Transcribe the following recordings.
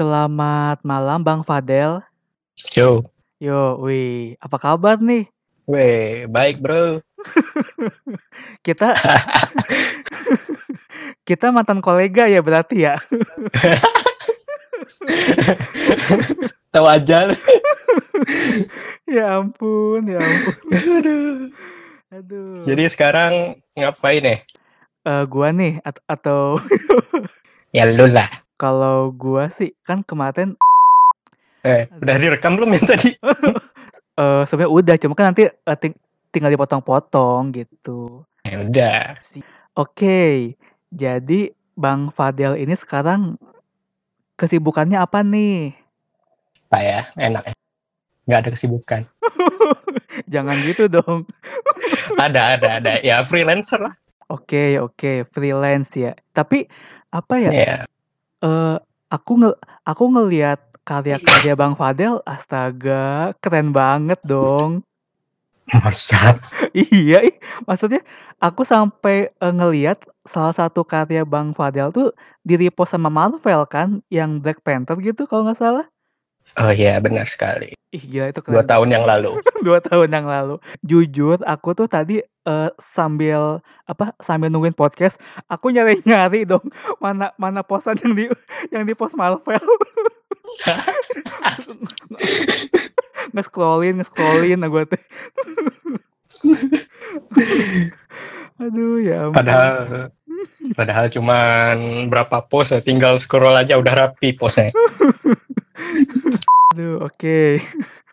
Selamat malam Bang Fadel. Yo, Yo, wih, apa kabar nih? weh, baik bro. Kita kita mantan kolega ya berarti ya. Tahu aja. ya ampun, ya ampun. Aduh. Aduh. Jadi sekarang ngapain nih? Eh, gua nih at- atau Ya lu lah. Kalau gua sih kan kemarin Eh, udah direkam belum yang tadi? eh sebenarnya udah cuma kan nanti eh, ting- tinggal dipotong-potong gitu. Ya udah. Oke, jadi Bang Fadel ini sekarang kesibukannya apa nih? Pak ya, enak ya. Nggak ada kesibukan. Jangan gitu dong. Ada, ada, ada. Ya freelancer lah. Oke, oke, freelance ya. Tapi apa ya? Ya. Eh aku nge aku ngelihat karya-karya Bang Fadel, astaga, keren banget dong. Masa? Iya, ih. maksudnya aku sampai eh, ngelihat salah satu karya Bang Fadel tuh di repost sama Marvel kan, yang Black Panther gitu kalau nggak salah. Oh iya, benar sekali. Ih, gila itu Dua keren. tahun yang lalu. dua tahun yang lalu. Jujur, aku tuh tadi eh, sambil apa sambil nungguin podcast, aku nyari-nyari dong mana mana posan yang di yang di post Marvel. nge-scrollin, nge-scrollin nah gue teh. Aduh ya ampun. Padahal padahal cuman berapa post ya, tinggal scroll aja udah rapi postnya. Aduh, oke.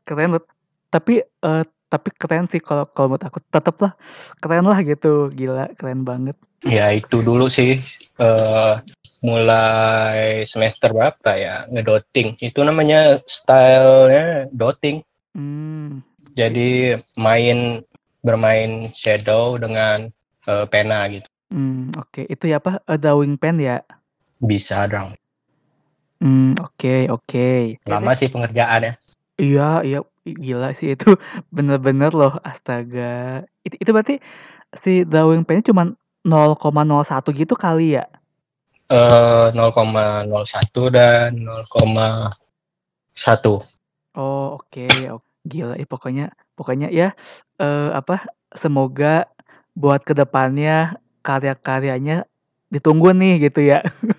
Keren loh. Tapi eh, tapi keren sih kalau kalau menurut aku tetep lah keren lah gitu gila keren banget Ya itu dulu sih eh mulai semester berapa ya ngedoting. Itu namanya stylenya doting. hmm Jadi main bermain shadow dengan eh, pena gitu. hmm, oke itu ya apa A drawing pen ya Bisa dong. Hmm, oke, oke. Lama sih pengerjaannya. Iya, iya, i- gila sih itu bener-bener loh, astaga. Itu, itu berarti si drawing pen cuma 0,01 gitu kali ya? Eh 0,01 dan 0,1. Oh, oke, oke. Gila, eh, pokoknya, pokoknya ya, eh, apa? Semoga buat ke depannya karya-karyanya ditunggu nih gitu ya.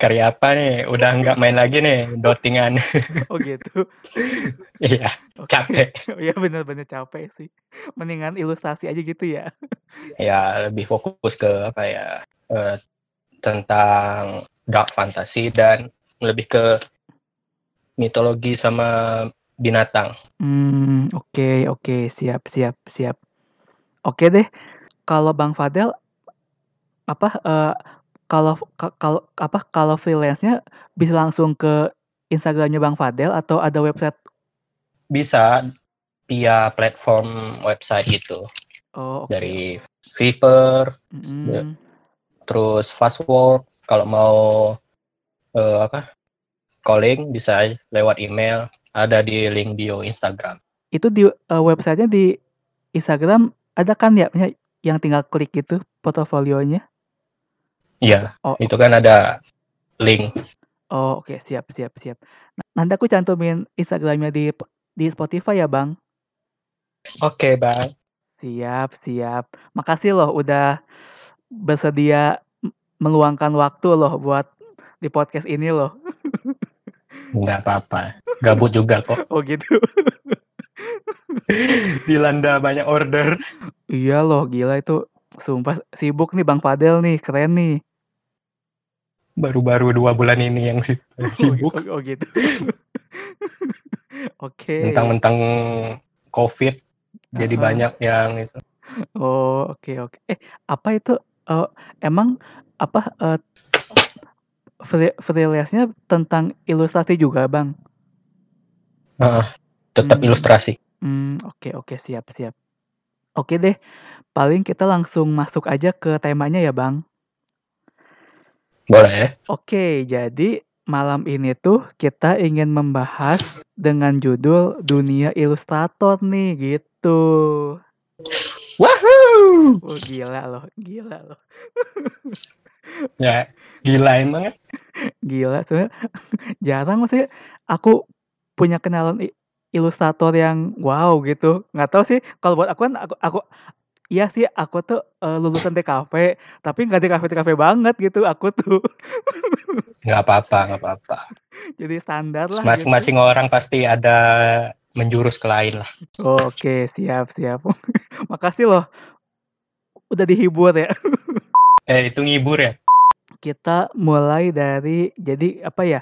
Karya apa nih? Udah nggak main lagi nih dotingan. Oh gitu. Iya, capek. Iya bener-bener capek sih. Mendingan ilustrasi aja gitu ya. ya lebih fokus ke apa ya eh, tentang dark fantasy dan lebih ke mitologi sama binatang. Hmm, oke, oke, siap, siap, siap. Oke deh, kalau Bang Fadel apa eh, kalau ka- kalau apa kalau freelance-nya bisa langsung ke Instagramnya Bang Fadel atau ada website? Bisa via platform website gitu Oh, oke. dari Viper, Mm-mm. terus Fastwork kalau mau eh, apa calling bisa lewat email ada di link bio Instagram. Itu di eh, websitenya di Instagram ada kan ya yang tinggal klik gitu portofolionya? Iya, Oh, itu kan ada link. oh, oke, siap, siap, siap. Nah, Nanti aku cantumin Instagramnya di di Spotify ya, Bang. Oke, Bang. Siap, siap. Makasih loh udah bersedia meluangkan waktu loh buat di podcast ini loh. Nggak apa-apa. Gabut juga kok. Oh gitu. Dilanda banyak order. Iya loh, gila itu sumpah sibuk nih Bang Fadel nih, keren nih. Baru-baru dua bulan ini yang Oh, sibuk. oh, oh gitu. Oke. Mentang-mentang COVID. Jadi Aha. banyak yang itu. Oh, oke oke. Eh, apa itu eh, emang apa eh free- freelance-nya tentang ilustrasi juga, Bang? Heeh, tetap Hmm. ilustrasi. Hmm, oke oke siap siap. Oke deh, paling kita langsung masuk aja ke temanya ya, Bang. Boleh? Oke, jadi malam ini tuh kita ingin membahas dengan judul Dunia Ilustrator nih gitu. Wahoo! Oh, gila loh, gila loh. Ya, Gila emang ya. Gila, sebenarnya jarang maksudnya aku punya kenalan ilustrator yang wow gitu. Nggak tahu sih kalau buat aku kan aku aku iya sih aku tuh, eee, lulusan TKV, tapi nggak TKV-TKV banget gitu aku tuh. Nggak apa-apa nggak apa-apa. Jadi standar lah gitu. Masing-masing orang pasti ada menjurus ke lain lah. Oke, siap siap. Makasih loh, udah dihibur ya. Eh, itu ngibur ya? Kita mulai dari jadi apa ya,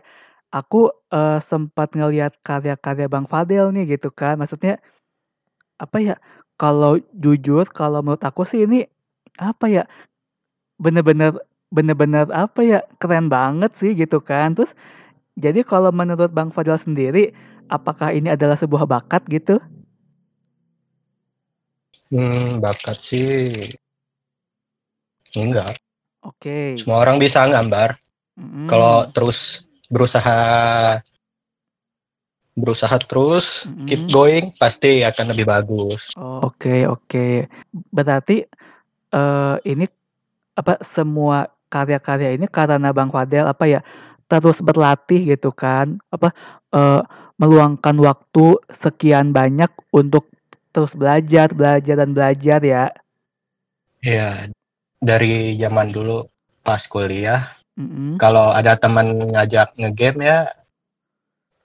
aku, eee, sempat ngelihat karya-karya Bang Fadel nih gitu kan, maksudnya apa ya, kalau jujur kalau menurut aku sih ini apa ya, bener-bener bener-bener apa ya, keren banget sih gitu kan. Terus jadi kalau menurut Bang Fadel sendiri, apakah ini adalah sebuah bakat gitu? Hmm, bakat sih enggak. Oke. Semua orang bisa gambar. Kalau Mhm. terus berusaha berusaha terus, keep Mhm. going, pasti akan lebih bagus. Oh, oke oke. Berarti, eee, ini apa, semua karya-karya ini karena Bang Fadel apa ya, terus berlatih gitu kan, apa, eee, meluangkan waktu sekian banyak untuk terus belajar belajar dan belajar ya? Iya, dari zaman dulu pas kuliah, Mhm. kalau ada teman ngajak nge-game ya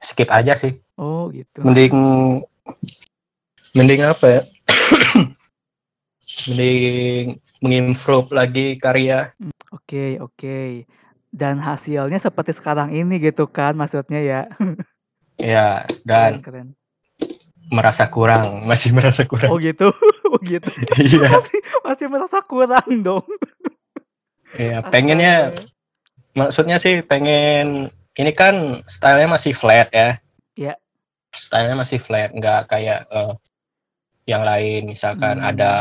skip aja sih. Oh, gitu. Mending mending apa ya, mending mengimprove lagi karya. Mmm, oke oke. Dan hasilnya seperti sekarang ini gitu kan maksudnya ya? Iya, Keren dan keren. merasa kurang, masih merasa kurang. Oh gitu? Oh gitu? Iya. Masih masih merasa kurang dong? Iya, pengennya maksudnya sih pengen ini kan style-nya masih flat ya. Iya. Style-nya masih flat, nggak kayak, eee, yang lain misalkan Mmm. ada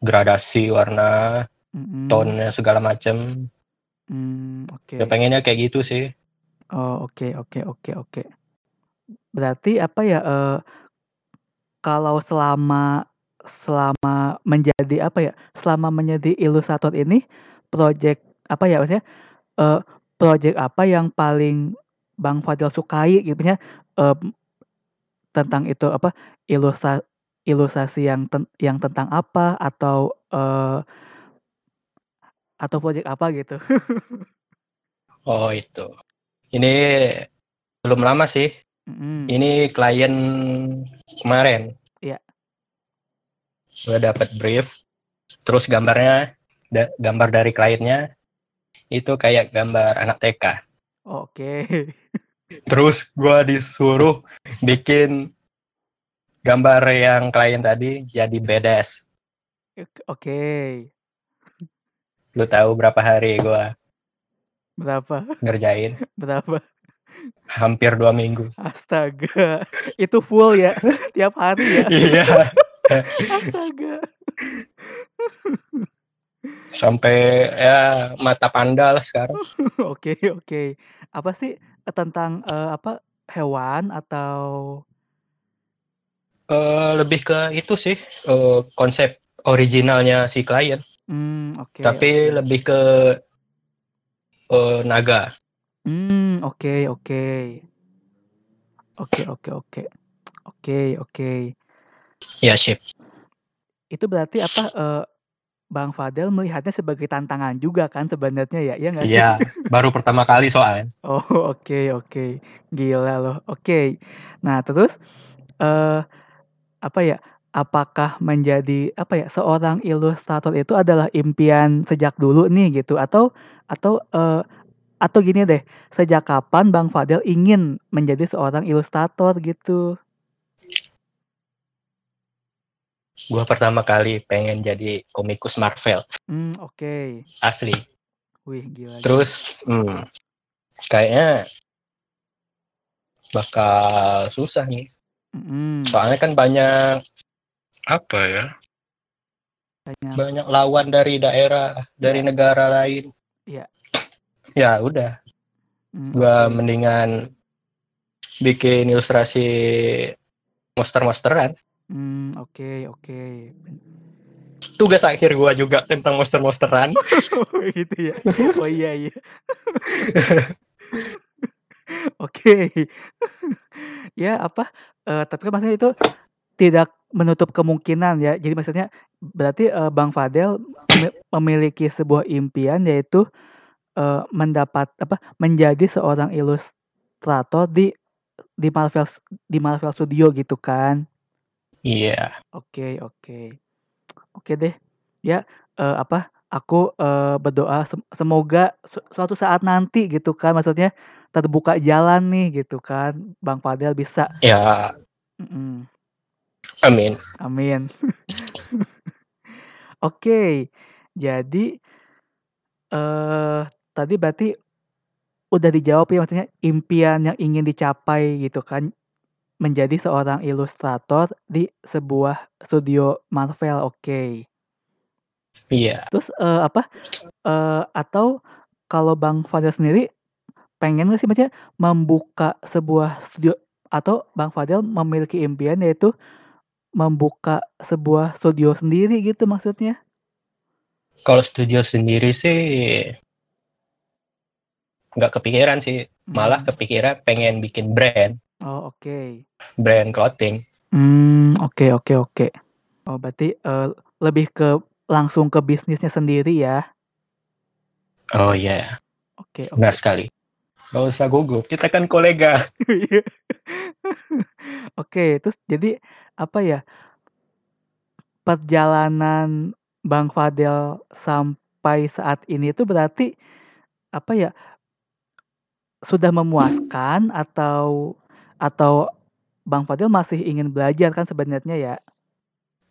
gradasi warna, Mhm. tone-nya segala macam. Mmm, oke. Ya pengennya kayak gitu sih. Oh, oke oke oke oke. Berarti apa ya, eee, kalau selama selama menjadi apa ya, selama menjadi ilustrator ini, project apa ya, maksudnya, eee, project apa yang paling Bang Fadel sukai gitu maksudnya, mmm, tentang itu apa, ilustra ilustrasi yang ten yang tentang apa atau, eee atau project apa gitu? Oh itu. Ini belum lama sih. Mhm. Ini klien kemarin. Iya. Gue dapet brief, terus gambarnya da gambar dari kliennya itu kayak gambar anak TK. Oke. Terus gua disuruh bikin gambar yang klien tadi jadi. Ek oke. Lu tahu berapa hari gua Berapa? ngerjain? Berapa? Hampir 2 minggu. Astaga, itu full ya? Tiap hari ya? Iya. Astaga. Sampai ya mata panda lah sekarang. Oke oke. Apa sih, eee, tentang, eee, apa, hewan atau Eee, lebih ke itu sih, eee, konsep originalnya si klien. Mmm, oke Tapi oke. lebih ke eee, naga. Mmm, oke oke. Oke oke oke. Oke oke. Iya sip. Itu berarti apa, eee, Bang Fadel melihatnya sebagai tantangan juga kan sebenarnya ya, iya nggak? Iya, baru pertama kali soalnya. Oh, oke oke. Gila loh. Oke. Nah terus, eee, apa ya, apakah menjadi apa ya, seorang ilustrator itu adalah impian sejak dulu nih gitu atau atau, eee, atau gini deh, sejak kapan Bang Fadel ingin menjadi seorang ilustrator gitu? Gua pertama kali pengen jadi komikus Marvel. Mmm, oke. Asli. Wih, gila. Terus, mmm, kayaknya bakal susah nih. Mhm. Soalnya kan banyak apa ya, Banyak banyak lawan dari daerah, dari Iya. negara lain. Iya. Ya udah, Mmm, gua mendingan bikin ilustrasi monster-monsteran. Mmm, oke oke. Ben tugas akhir gua juga tentang monster-monsteran. Oh gitu ya. Oh iya iya. Oke. Ya apa, eee, tapi kan maksudnya itu tidak menutup kemungkinan ya. Jadi maksudnya berarti, eee, Bang Fadel me memiliki sebuah impian yaitu, eee, mendapat apa, menjadi seorang ilustrator di di Marvel di Marvel Studio gitu kan? Iya. Oke oke. Oke deh. Ya, eee, apa, aku, eee, berdoa sem semoga su suatu saat nanti gitu kan, maksudnya terbuka jalan nih gitu kan, Bang Fadel bisa Ya, mhm, amin. amin. Oke, jadi, eee, tadi berarti udah dijawab ya, maksudnya impian yang ingin dicapai gitu kan, menjadi seorang ilustrator di sebuah studio Marvel, oke. Iya. Terus, eee, apa, eee, atau kalau Bang Fadel sendiri pengen nggak sih maksudnya membuka sebuah studio atau Bang Fadel memiliki impian yaitu membuka sebuah studio sendiri gitu maksudnya? Kalau studio sendiri sih nggak kepikiran sih, malah Mmm. kepikiran pengen bikin brand, Oh, oke. brand clothing. Mmm, oke oke oke. Oh, berarti, eee, lebih ke langsung ke bisnisnya sendiri ya? Oh iya, Oke benar oke. sekali. Nggak usah gugup, kita kan kolega. Iya. Oke, terus jadi apa ya perjalanan Bang Fadel sampai saat ini tuh berarti apa ya sudah memuaskan atau atau Bang Fadel masih ingin belajar kan sebenarnya ya?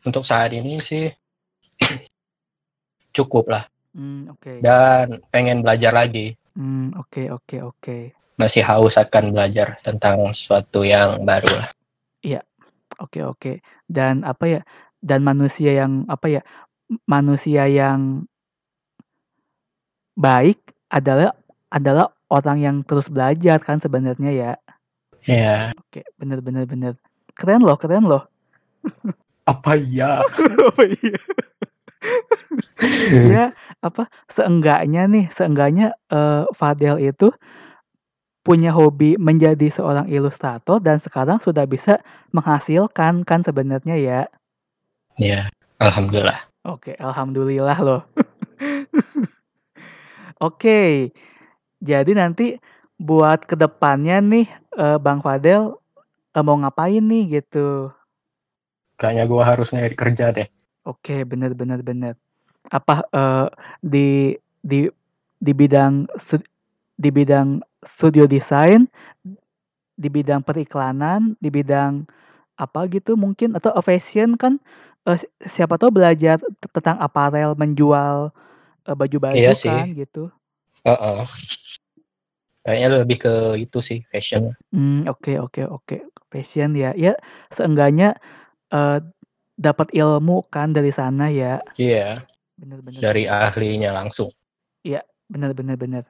Untuk saat ini sih cukup lah Mmm, oke. dan pengen belajar lagi. Mmm, oke oke oke. Masih haus akan belajar tentang sesuatu yang baru lah. Iya, oke oke. Dan apa ya, dan manusia yang apa ya, manusia yang baik adalah adalah orang yang terus belajar kan sebenarnya ya? Iya. Oke, bener bener bener. Keren loh keren loh. Apa iya? Apa iya? Ya, apa, seenggaknya nih, seenggaknya, eee, Fadel itu punya hobi menjadi seorang ilustrator dan sekarang sudah bisa menghasilkan kan sebenarnya ya? Iya, alhamdulillah. Oke, alhamdulillah loh. Oke, jadi nanti buat ke depannya nih, eee, Bang Fadel, eee, mau ngapain nih gitu? Kayaknya gua harus nyari kerja deh. Oke, bener bener bener. Apa, eee, di di di bidang di bidang studio desain, di bidang periklanan, di bidang apa gitu mungkin atau, fashion kan, si siapa tahu belajar te tentang aparel menjual, eee, baju-baju Iya sih. kan gitu. Heeh. Kayaknya lebih ke itu sih, fashion. Mmm, oke oke oke. Fashion ya, ya seenggaknya, eee, dapat ilmu kan dari sana ya? Iya, Bener bener dari ahlinya langsung. Iya, bener bener bener.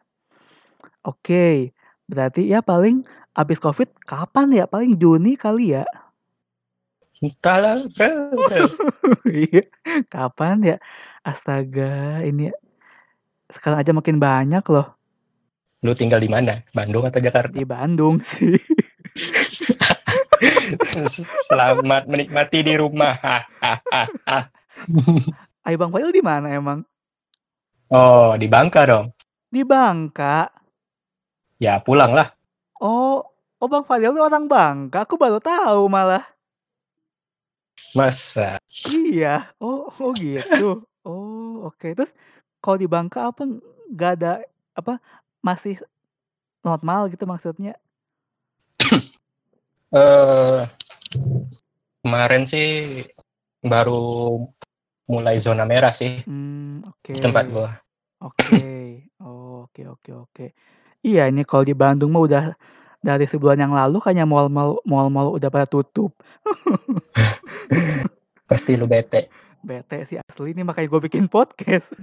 Oke, berarti ya paling habis Covid kapan ya? Paling Juni kali ya? Entahlah, Bro Bro. Iya, kapan ya? Astaga, ini sekarang aja makin banyak loh. Lu tinggal di mana? Bandung atau Jakarta? Di Bandung sih. Selamat menikmati di rumah. Ayo Bang Fadil di mana emang? Oh, di Bangka dong? Di Bangka? Ya pulanglah. Oh oh Bang Fadil tuh orang Bangka? Aku baru tahu malah. Masa? Iya, oh oh gitu. Oh, oke. Terus kalau di Bangka apa nggak ada apa, masih normal gitu maksudnya? Eee, kemarin sih baru mulai zona merah sih Mmm, oke. tempat gua. Oke. Oh, oke oke oke. Iya ini kalau di Bandung mah udah dari sebulan yang lalu kayaknya mall-mall mall-mall udah pada tutup. Pasti lu bete. Bete sih asli nih makanya gue bikin podcast.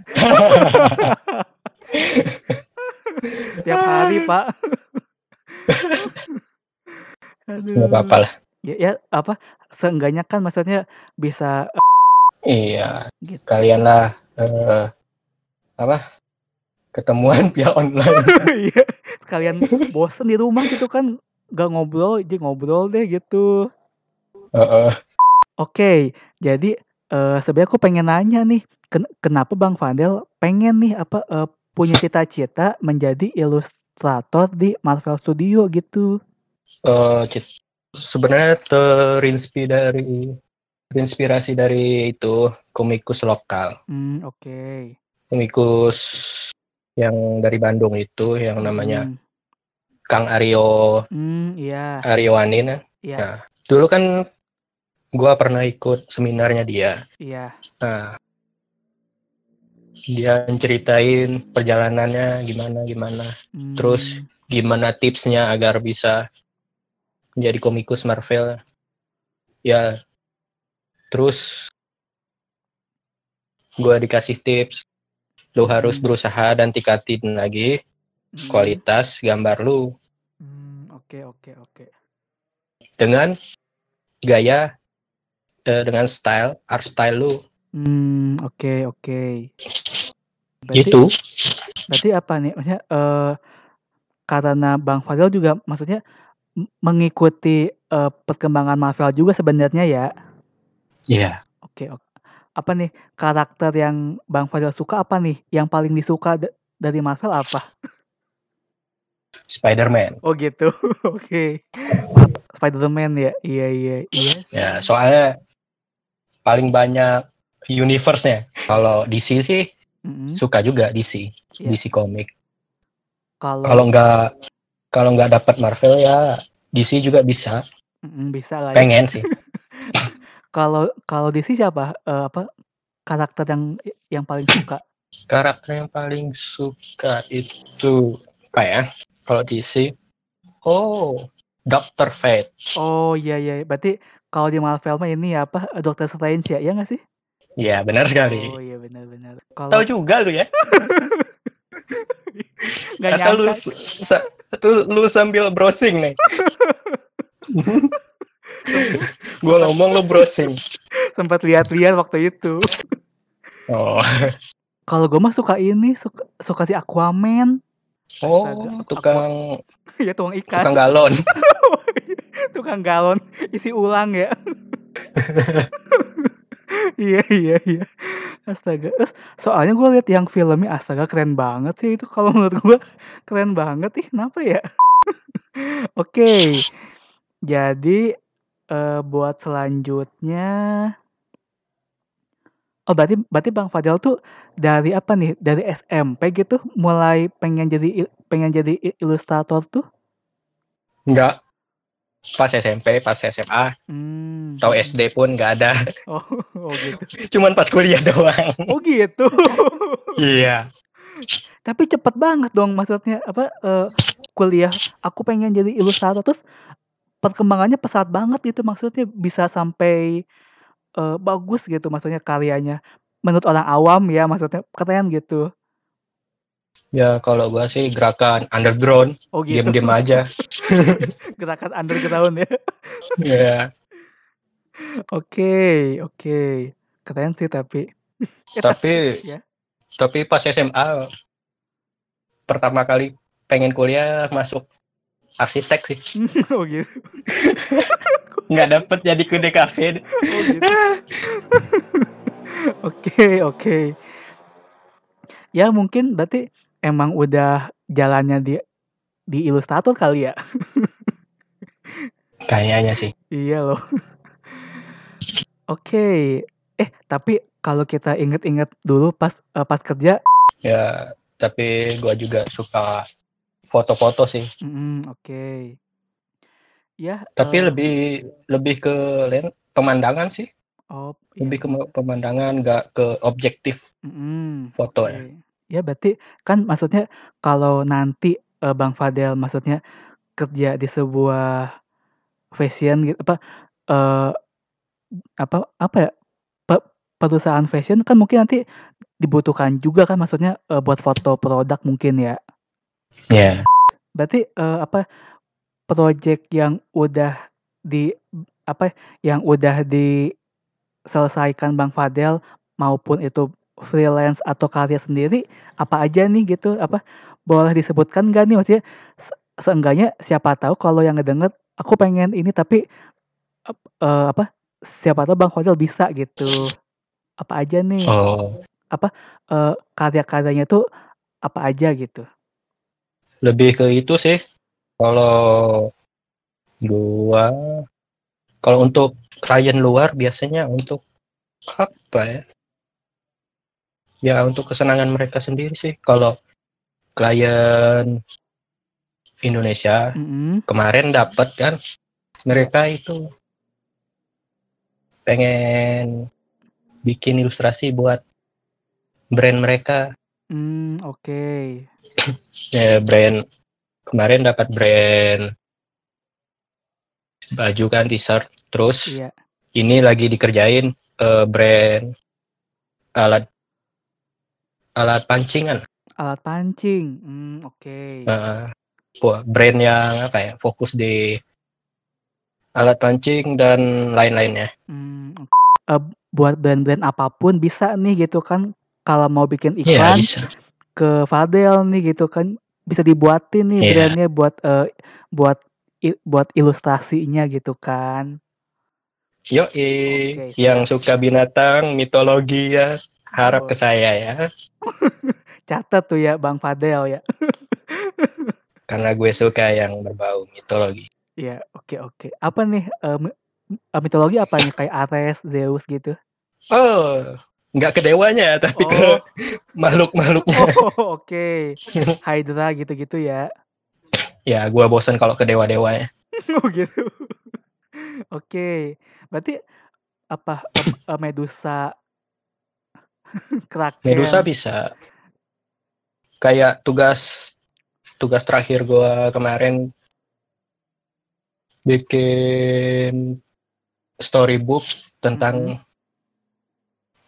Tiap hari, Pak. Nggak Aduh. apa-apa lah. Ya ya apa, seenggaknya kan maksudnya bisa Iya, Gitu. kalian lah eh, apa? Ketemuan via online. Iya, sekalian bosen di rumah gitu kan, nggak ngobrol, jadi ngobrol deh gitu. Heeh. Oke, jadi eh, sebenarnya aku pengen nanya nih, ken- kenapa Bang Fadel pengen nih apa eh, punya cita-cita menjadi ilustrator di Marvel Studio gitu? Eh, cit- sebenarnya terinspirasi dari terinspirasi dari itu komikus lokal. Hmm, oke. Komikus yang dari Bandung itu yang namanya Hmm, Kang Aryo hmm, iya, Aryo Wanin. iya, Nah, dulu kan gua pernah ikut seminarnya dia. iya. Nah, dia ceritain perjalanannya gimana gimana, Hmm, Terus gimana tipsnya agar bisa menjadi komikus Marvel. Ya, terus gua dikasih tips, lu harus Hmm. berusaha dan tingkatin lagi hmm, kualitas gambar lu hmm, oke, oke, oke. dengan gaya eh, dengan style art style lu Hmm, oke, oke. Berarti, gitu berarti apa nih? Maksudnya eh, karena Bang Fadel juga maksudnya mengikuti eh, perkembangan Marvel juga sebenarnya ya. ya Oke, oke. Apa nih karakter yang Bang Fadel suka apa nih? Yang paling disuka da- dari Marvel apa? Spider-Man Oh gitu. Oke. Spider-Man ya. Iya, iya, iya. ya soalnya paling banyak universe-nya kalau DC sih Mm-mm. suka juga DC Iya. DC komik Kalau kalau nggak kalau nggak dapat Marvel ya DC juga bisa Mm-mm, bisa lah ya. pengen sih Kalau kalau DC siapa? Eh, apa karakter yang yang paling suka? karakter yang paling suka itu apa ya kalau DC oh Doctor Fate Oh iya iya. Berarti kalau di Marvel mah ini apa? Doctor Strange ya? Iya nggak sih? Ya benar sekali Oh iya benar-benar. Kalau tahu juga lu ya nggak atau lu nyangka sa- lu sambil browsing nih gua ngomong lu browsing sempat lihat-lihat waktu itu. oh Kalau gue mah suka ini, suka, suka si Aquaman. oh tukang ya tuang ikan. tukang galon Tukang galon isi ulang ya. Iya iya iya. Astaga. Soalnya gue lihat yang filmnya astaga keren banget sih itu kalau menurut gue keren banget ih kenapa ya? Oke. Jadi eh, buat selanjutnya Oh berarti berarti Bang Fadel tuh dari apa nih? Dari SMP gitu mulai pengen jadi pengen jadi ilustrator tuh? enggak pas SMP pas SMA Hmm. atau SD pun nggak ada Oh, oh gitu. cuman pas kuliah doang Oh gitu. iya Tapi cepet banget dong maksudnya apa eh, kuliah aku pengen jadi ilustrator terus perkembangannya pesat banget gitu maksudnya bisa sampai eh, bagus gitu maksudnya karyanya menurut orang awam ya maksudnya keren gitu. Ya kalau gua sih gerakan underground Oh gitu. diam-diam aja Gerakan underground ya. ya Oke, oke. Keren sih tapi. Eh, tapi ya. tapi pas SMA pertama kali pengen kuliah masuk arsitek sih oh gitu. nggak dapet jadi ke DKV Oh gitu. Oke, oke. Ya mungkin berarti emang udah jalannya di di ilustrator kali ya. kayaknya sih Iya loh. Oke. Eh, tapi kalau kita inget-inget dulu pas eh, pas kerja, ya tapi gua juga suka foto-foto sih mm, oke. Ya, tapi eh, lebih lebih ke len- pemandangan sih oh, iya, lebih ke pemandangan nggak ke objektif mm, foto oke. ya Ya berarti kan maksudnya kalau nanti eh, Bang Fadel maksudnya kerja di sebuah fashion gitu apa eh apa apa ya pe- perusahaan fashion kan mungkin nanti dibutuhkan juga kan maksudnya eh, buat foto produk mungkin ya. ya Berarti eh, apa project yang udah di apa yang udah selesaikan Bang Fadel maupun itu freelance atau karya sendiri apa aja nih gitu apa boleh disebutkan gak nih maksudnya se seenggaknya siapa tahu kalau yang ngedenger aku pengen ini tapi eee, apa siapa tahu Bang Fadel bisa gitu. Apa aja nih? Oh. Apa, eee, karya-karyanya tuh apa aja gitu? Lebih ke itu sih, kalau gua kalau untuk klien luar biasanya untuk apa ya? Ya untuk kesenangan mereka sendiri sih. Kalau klien Indonesia Mhm. kemarin dapat kan, mereka itu pengen bikin ilustrasi buat brand mereka. Mmm, oke. Ya brand kemarin dapat brand baju kan t-shirt, terus Iya. ini lagi dikerjain, eee, brand alat alat pancingan. Alat pancing, mmm, oke. Heeh. Wah, brand yang apa ya, fokus di alat pancing dan lain-lainnya. Mmm, ok eee, buat brand-brand apa pun bisa nih gitu kan, kalau mau bikin Iya iklan bisa. ke Fadel nih gitu kan, bisa dibuatin nih Iya. brand-nya buat, eee, buat i buat ilustrasinya gitu kan. Yoi, Oke, yang suka binatang, mitologi ya, harap ke saya ya. Catet tuh ya Bang Fadel ya. Karena gue suka yang berbau mitologi. Iya, oke oke. Apa nih, eee, mitologi apa nih? Kayak Ares, Zeus gitu? Oh, nggak ke dewanya, tapi ke Oh. makhluk-makhluknya. Oh, oke. Hydra gitu-gitu ya? Ya, gua bosan kalau ke dewa-dewanya. Oh gitu. Oke, berarti apa, mmm, eee, Medusa Kraken. bisa. Kayak tugas tugas terakhir gua kemarin bikin storybook tentang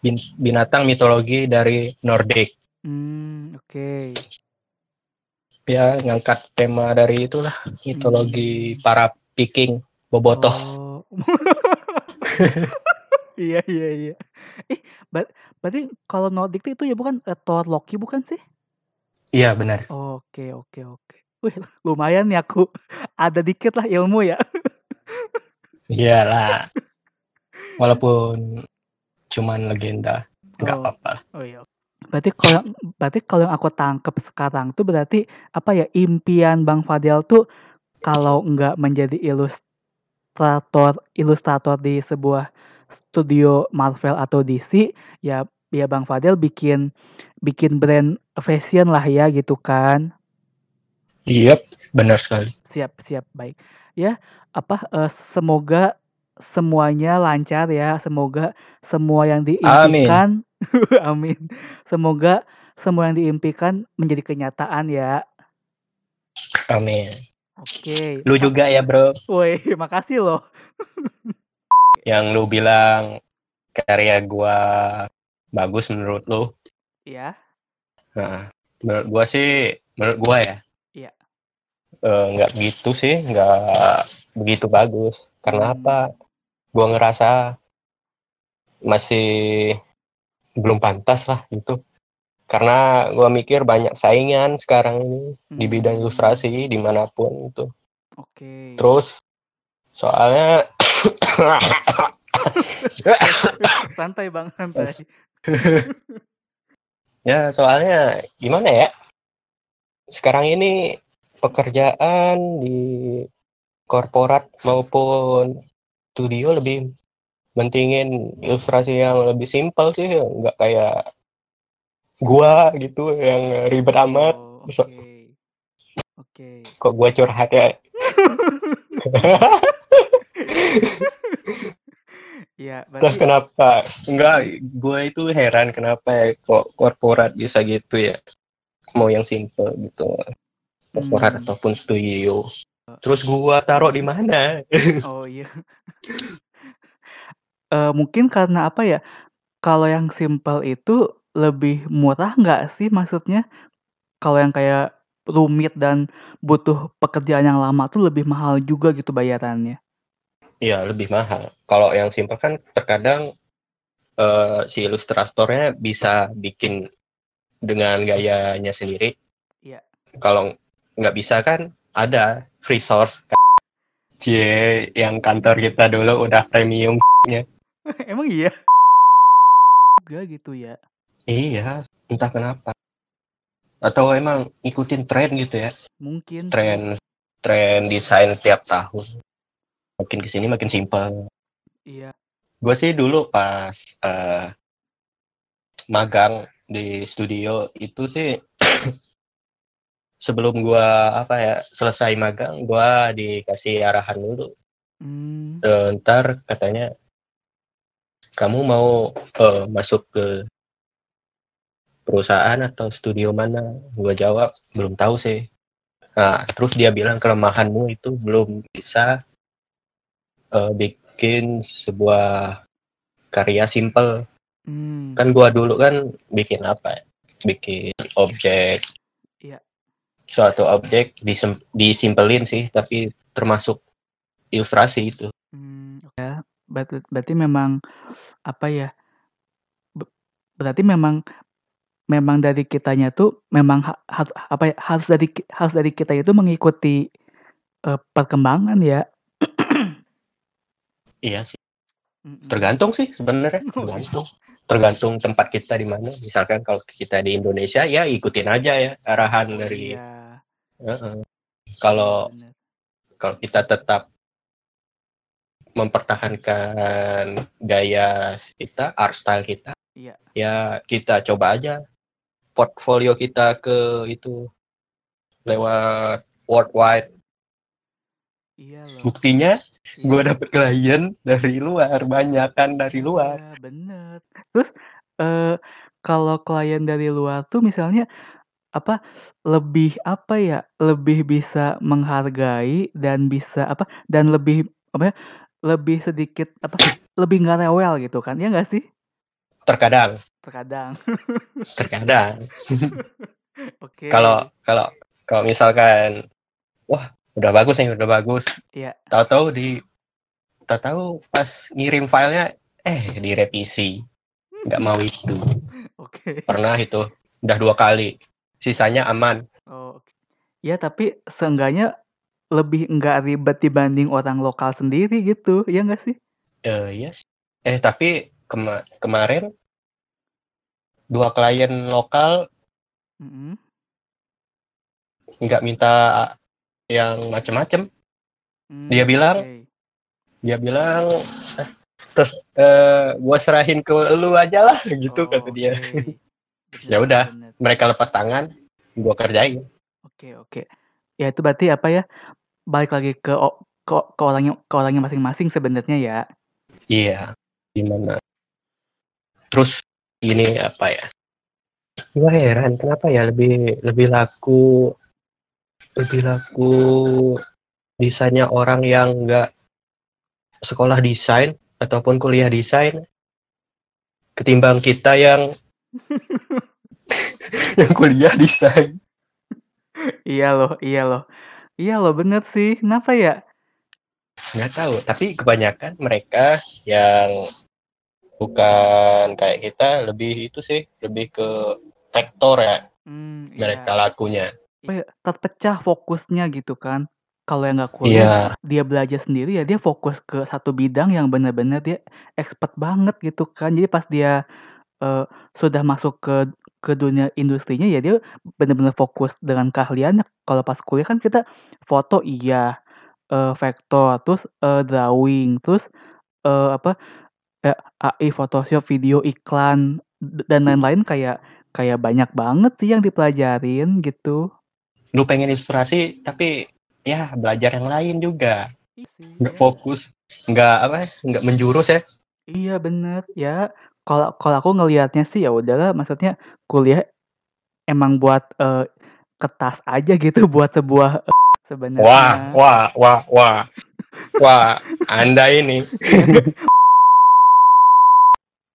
bin binatang mitologi dari Nordik. Mmm, oke. Ya, ngangkat tema dari itulah, mitologi Mmm. para Viking, Bobotoh. Oh. Iya iya iya. Ih, ber berarti kalau Nordik itu ya bukan, eee, Thor, Loki bukan sih? Iya, benar. Oke oke oke. Wih, lumayan nih aku ada dikit lah ilmu ya. Iyalah. Walaupun cuman legenda, nggak Oh. apa-apa. Oh iya. Berarti kalau berarti kalau yang aku tangkep sekarang tuh berarti, apa ya, impian Bang Fadel tuh kalau nggak menjadi ilustrator ilustrator di sebuah studio Marvel atau DC, ya ya Bang Fadel bikin bikin brand fashion lah ya gitu kan? Yap, benar sekali. Siap siap, baik. Ya, apa, eee, semoga semuanya lancar ya, semoga semua yang Amin. diimpikan amin. Semoga semua yang diimpikan menjadi kenyataan ya. Amin. Oke. Lu Ap juga ya, Bro. Woi, makasih loh. Yang lu bilang karya gua bagus menurut lu. Iya. Heeh. Menurut gua sih menurut gua ya, Iya. eee, nggak begitu sih, nggak begitu bagus. Karena Mmm. apa, gua ngerasa masih belum pantas lah gitu. Karena gua mikir banyak saingan sekarang ini di bidang Mmm. ilustrasi di mana pun itu. Oke. Terus soalnya Santai Bang, santai. Ya, soalnya gimana ya, sekarang ini pekerjaan di korporat maupun studio lebih mentingin ilustrasi yang lebih simpel sih, nggak kayak gua gitu yang ribet amat. Oh, oke. Oke. kok gua curhat ya? Iya, Terus kenapa? Enggak, gua itu heran kenapa ya kok korporat bisa gitu ya, mau yang simpel gitu, korporat Mmm. ataupun studio. E Terus gua taruh di mana? Oh iya. Eee, mungkin karena apa ya, kalau yang simpel itu lebih murah nggak sih maksudnya? Kalau yang kayak rumit dan butuh pekerjaan yang lama tuh lebih mahal juga gitu bayarannya. Iya, lebih mahal. Kalau yang simpel kan terkadang eh, si ilustratornya bisa bikin dengan gayanya sendiri. Iya. Kalau nggak bisa kan ada free source. Cie, yang kantor kita dulu udah premium. Emang iya? Juga gitu ya. Iya, entah kenapa. Atau emang ikutin tren gitu ya. Mungkin. Tren tren desain tiap tahun. Makin ke sini makin simpel. Iya. Gue sih dulu pas eh, magang di studio itu sih sebelum gua apa ya selesai magang gua dikasih arahan dulu Hmm. Eh, ntar katanya kamu mau eh, masuk ke perusahaan atau studio mana gua jawab belum tahu sih nah terus dia bilang kelemahanmu itu belum bisa eh, bikin sebuah karya simple Hmm. kan gua dulu kan bikin apa ya bikin objek Iya. suatu objek disem- disimpelin sih tapi termasuk ilustrasi itu Hmm, oke ya. Berarti, berarti memang apa ya? be- Berarti memang memang dari kitanya tuh memang ha- ha- apa ya? Harus dari harus dari kita itu mengikuti eh, perkembangan ya. Iya sih tergantung sih sebenarnya tergantung tergantung tempat kita di mana misalkan kalau kita di Indonesia ya ikutin aja ya arahan dari Iya. Heeh. kalau bener. kalau kita tetap mempertahankan gaya kita art style kita Iya. ya kita coba aja portfolio kita ke itu lewat worldwide Iya loh. buktinya Iya. Gue dapet klien dari luar banyak kan dari luar. Iya, bener. Terus eh kalau klien dari luar tuh misalnya apa lebih apa ya lebih bisa menghargai dan bisa apa dan lebih apa ya lebih sedikit apa lebih nggak rewel gitu kan ya nggak sih? Terkadang. Terkadang. Terkadang. Oke. Kalau kalau kalau misalkan wah udah bagus nih udah bagus. Iya. tahu-tahu di tahu-tahu pas ngirim filenya eh direvisi. Nggak mau itu. Oke. Pernah itu. Udah dua kali. Sisanya aman. Oh oke. ya tapi seenggaknya lebih nggak ribet dibanding orang lokal sendiri gitu. Ya nggak sih? Eh iya sih. eh tapi kema- kemarin dua klien lokal Mm-mm. nggak minta yang macem-macem Hmm, Dia bilang, oke. dia bilang "Eh, terus eh, gua serahin ke lu aja lah gitu Oh, kata dia. Ya udah. mereka lepas tangan gua kerjain Oke oke. Ya itu berarti apa ya? Balik lagi ke ke, ke orangnya ke orangnya masing-masing sebenarnya ya. iya gimana terus ini apa ya gua heran kenapa ya lebih lebih laku lebih laku desainnya orang yang nggak sekolah desain ataupun kuliah desain ketimbang kita yang yang kuliah desain iya loh, iya loh. Iya loh, bener sih. Kenapa ya? nggak tahu tapi kebanyakan mereka yang bukan kayak kita lebih itu sih lebih ke vektor ya Hmm, iya. mereka lakunya Apa ya, terpecah fokusnya gitu kan. Kalau yang nggak kuliah, iya dia belajar sendiri ya dia fokus ke satu bidang yang benar-benar dia expert banget gitu kan. Jadi pas dia eh, sudah masuk ke ke dunia industrinya ya dia benar-benar fokus dengan keahliannya. Kalau pas kuliah kan kita foto iya, eh, vektor, terus eh, drawing, terus eh, apa eh, AI, Photoshop, video, iklan dan lain-lain kayak kayak banyak banget sih yang dipelajarin gitu. Lu pengen ilustrasi tapi ya belajar yang lain juga nggak fokus nggak apa nggak menjurus ya Iya bener ya. Kalau kalau aku ngelihatnya sih ya udahlah, maksudnya kuliah emang buat eh, kertas aja gitu, buat sebuah wah sebenarnya. wah wah wah wah anda ini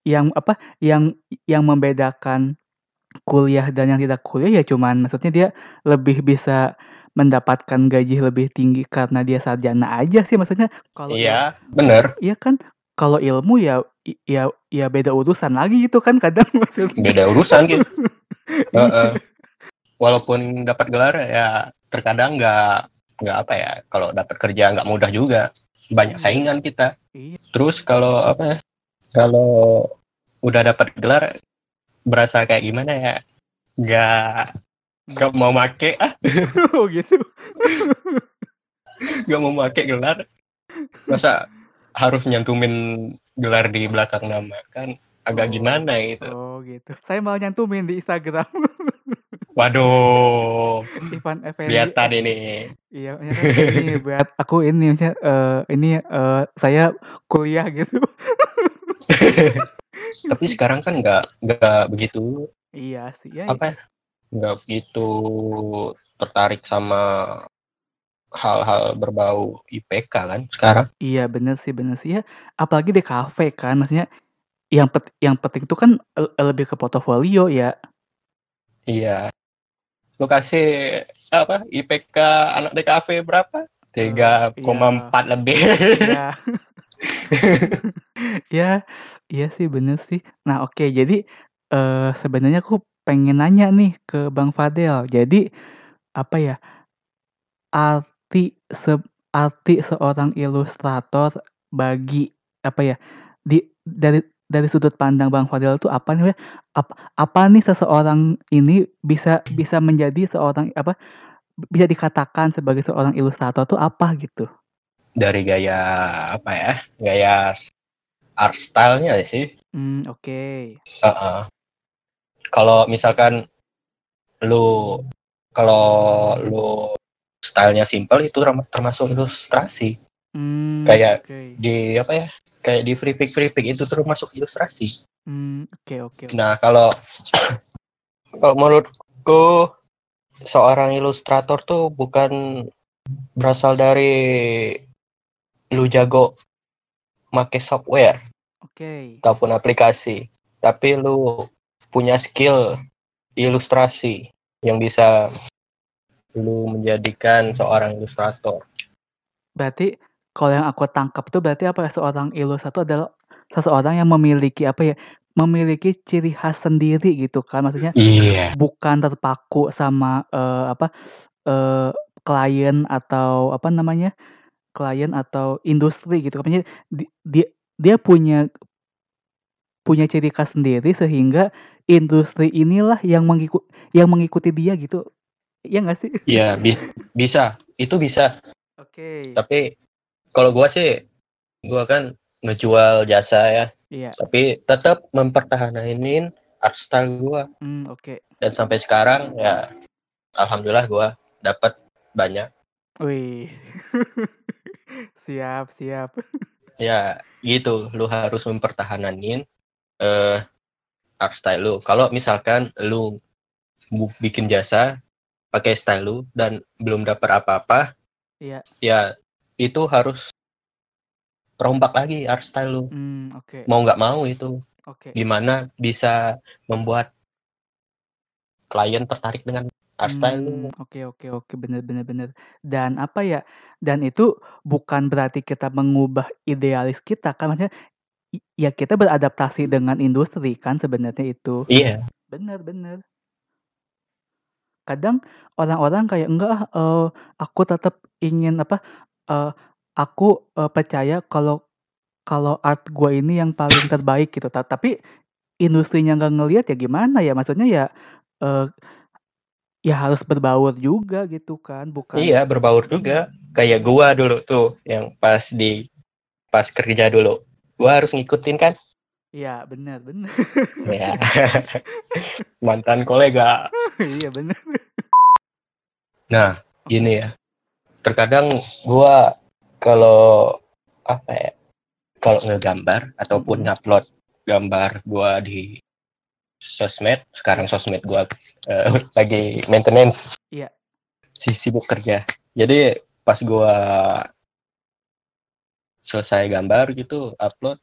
Yang apa? Yang yang membedakan kuliah dan yang tidak kuliah ya cuman maksudnya dia lebih bisa mendapatkan gaji lebih tinggi karena dia sarjana aja sih maksudnya. Kalau iya bener Iya kan? kalau ilmu ya ya ya beda urusan lagi gitu kan kadang maksudnya. beda urusan gitu Iya. Heeh. walaupun dapat gelar ya terkadang nggak nggak apa ya kalau dapat kerja nggak mudah juga banyak saingan kita Iya. terus kalau apa ya, kalau udah dapat gelar berasa kayak gimana ya nggak nggak mau make ah Oh gitu. nggak mau make gelar masa harus nyantumin gelar di belakang nama kan agak Oh. gimana gitu Oh gitu. Saya malah nyantumin di Instagram waduh Ivan Effendi. kelihatan ini Iya, ini buat aku ini misalnya eh, ini eh, saya kuliah gitu. tapi sekarang kan nggak nggak begitu Iya sih ya. apa ya, nggak begitu tertarik sama hal-hal berbau IPK kan sekarang Iya bener sih bener sih ya. Apalagi di kafe kan, maksudnya yang pet, yang penting itu kan eh, lebih ke portofolio ya. iya lu kasih apa IPK anak DKV berapa 3,4 lebih ya. ya, iya sih bener sih. Nah oke jadi eh sebenarnya aku pengen nanya nih ke Bang Fadel. Jadi apa ya arti se arti seorang ilustrator bagi apa ya di dari dari sudut pandang Bang Fadel itu apa nih apa, apa nih seseorang ini bisa bisa menjadi seorang apa bisa dikatakan sebagai seorang ilustrator tuh apa gitu? dari gaya apa ya gaya art style-nya sih Hmm, oke. Heeh. kalau misalkan lu kalau lu stylenya simple itu term- termasuk ilustrasi Hmm, Kayak oke. di apa ya kayak di free pick free pick itu termasuk ilustrasi Hmm, oke oke. oke. nah kalau kalau menurutku seorang ilustrator tuh bukan berasal dari lu jago make software Oke. ataupun aplikasi. Tapi lu punya skill ilustrasi yang bisa lu menjadikan seorang ilustrator. Berarti kalau yang aku tangkap tuh berarti apa? Ya seorang ilustrator adalah seseorang yang memiliki apa ya? Memiliki ciri khas sendiri gitu kan? Maksudnya iya. bukan terpaku sama eh, apa eh, klien atau apa namanya klien atau industri gitu. Kan di- dia dia punya punya ciri khas sendiri sehingga industri inilah yang mengikuti yang mengikuti dia gitu. Ya nggak sih? Iya bi- bisa. Itu bisa. Oke. Tapi kalau gua sih gua kan ngejual jasa ya. Iya. Tapi tetap mempertahankan art style gua. Hmm, oke. Dan sampai sekarang ya alhamdulillah gua dapat banyak. Wih siap siap. Ya gitu. Lu harus mempertahankan eh art style lu. Kalau misalkan lu bikin jasa pakai style lu dan belum dapat apa-apa Iya. ya itu harus rombak lagi art style lu. Hmm, oke. Mau nggak mau itu. Oke. Gimana bisa membuat klien tertarik dengan art style lu Hmm, oke oke oke bener bener bener. Dan apa ya dan itu bukan berarti kita mengubah idealis kita kan maksudnya i- ya kita beradaptasi dengan industri kan sebenarnya itu. Iya. Bener bener. Kadang orang-orang kayak enggak ah, eh, aku tetap ingin apa eh, aku eh, percaya kalau kalau art gua ini yang paling terbaik gitu. Ta- tapi industrinya nggak ngelihat ya gimana ya? Maksudnya ya eh, ya harus berbaur juga gitu kan bukan iya berbaur juga. Kayak gua dulu tuh yang pas di pas kerja dulu. Gua harus ngikutin kan? Iya bener bener. Ya mantan kolega. Iya bener. Nah gini ya. Terkadang gua kalau apa ya kalau ngegambar ataupun Mhm. ngupload gambar gua di sosmed. Sekarang sosmed gua eh, lagi maintenance. Iya. si sibuk kerja. Jadi pas gua selesai gambar gitu upload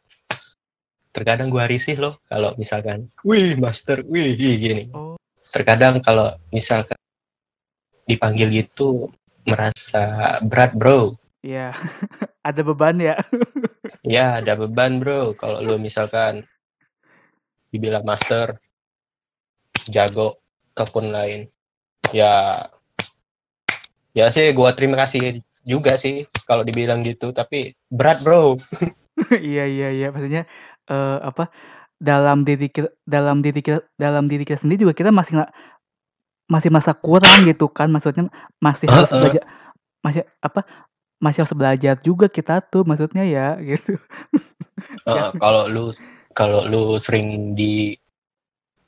terkadang gua risih loh kalau misalkan wih master wih gini oh. Terkadang kalau misalkan dipanggil gitu merasa berat bro. Iya. Ada beban ya? Ya ada beban bro. Kalau lu misalkan dibilang master jago ataupun lain. Ya ya sih gua terima kasih juga sih kalau dibilang gitu tapi berat bro. Iya iya iya. Maksudnya eh, apa dalam diri kita dalam diri kita dalam diri kita sendiri juga kita masih nggak masih masa kurang gitu kan? Maksudnya masih harus Heeh. belajar masih apa masih harus belajar juga kita tuh maksudnya ya gitu. Heeh, kalau lu kalau lu sering di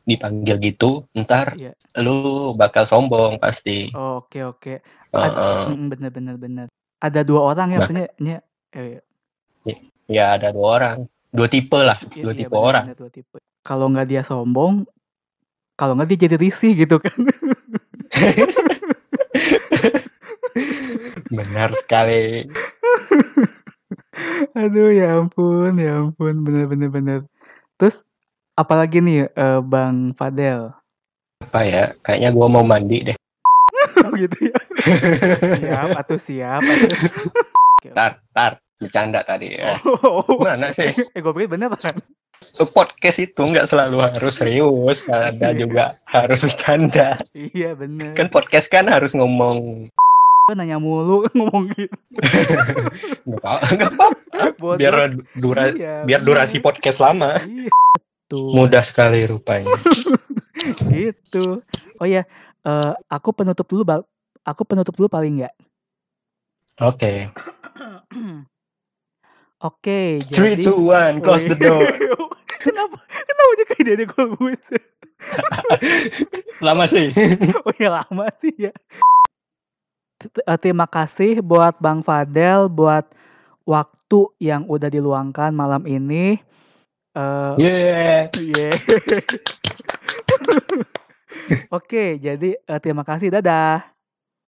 dipanggil gitu ntar Iya. lu bakal sombong pasti. Oke oke. Ad- Heeh. mm, bener bener bener. Ada dua orang ya Bah- maksudnya nya? Eh, ya ada dua orang. Dua tipe lah iya, dua iya, tipe bener, orang. bener, dua tipe. Kalau nggak dia sombong kalau nggak dia jadi risih gitu kan. Benar sekali. Aduh ya ampun, ya ampun, bener bener bener. Terus apalagi nih eh, Bang Fadel? apa ya kayaknya gua mau mandi deh gitu ya. Siap atau siap atuh. Tar tar bercanda tadi ya Oh, mana sih eh gue pikir bener kan? podcast itu nggak selalu harus serius ada juga harus bercanda Iya bener. kan podcast kan harus ngomong Gue nanya mulu ngomong gitu. nggak apa nggak apa Bodoh. biar dura Iya, biar durasi podcast lama Iya. Tuh, mudah sekali rupanya gitu. Oh ya, eh, aku penutup dulu. Aku penutup dulu paling ya. oke Oke, three jadi two one close the door kenapa kenapa jadi kayak Deddy Corbuzier? lama sih Oh ya lama sih ya. Eh, Terima kasih buat Bang Fadel buat waktu yang udah diluangkan malam ini. Eh, yeah yeah. Oke, jadi eh, terima kasih. Dadah.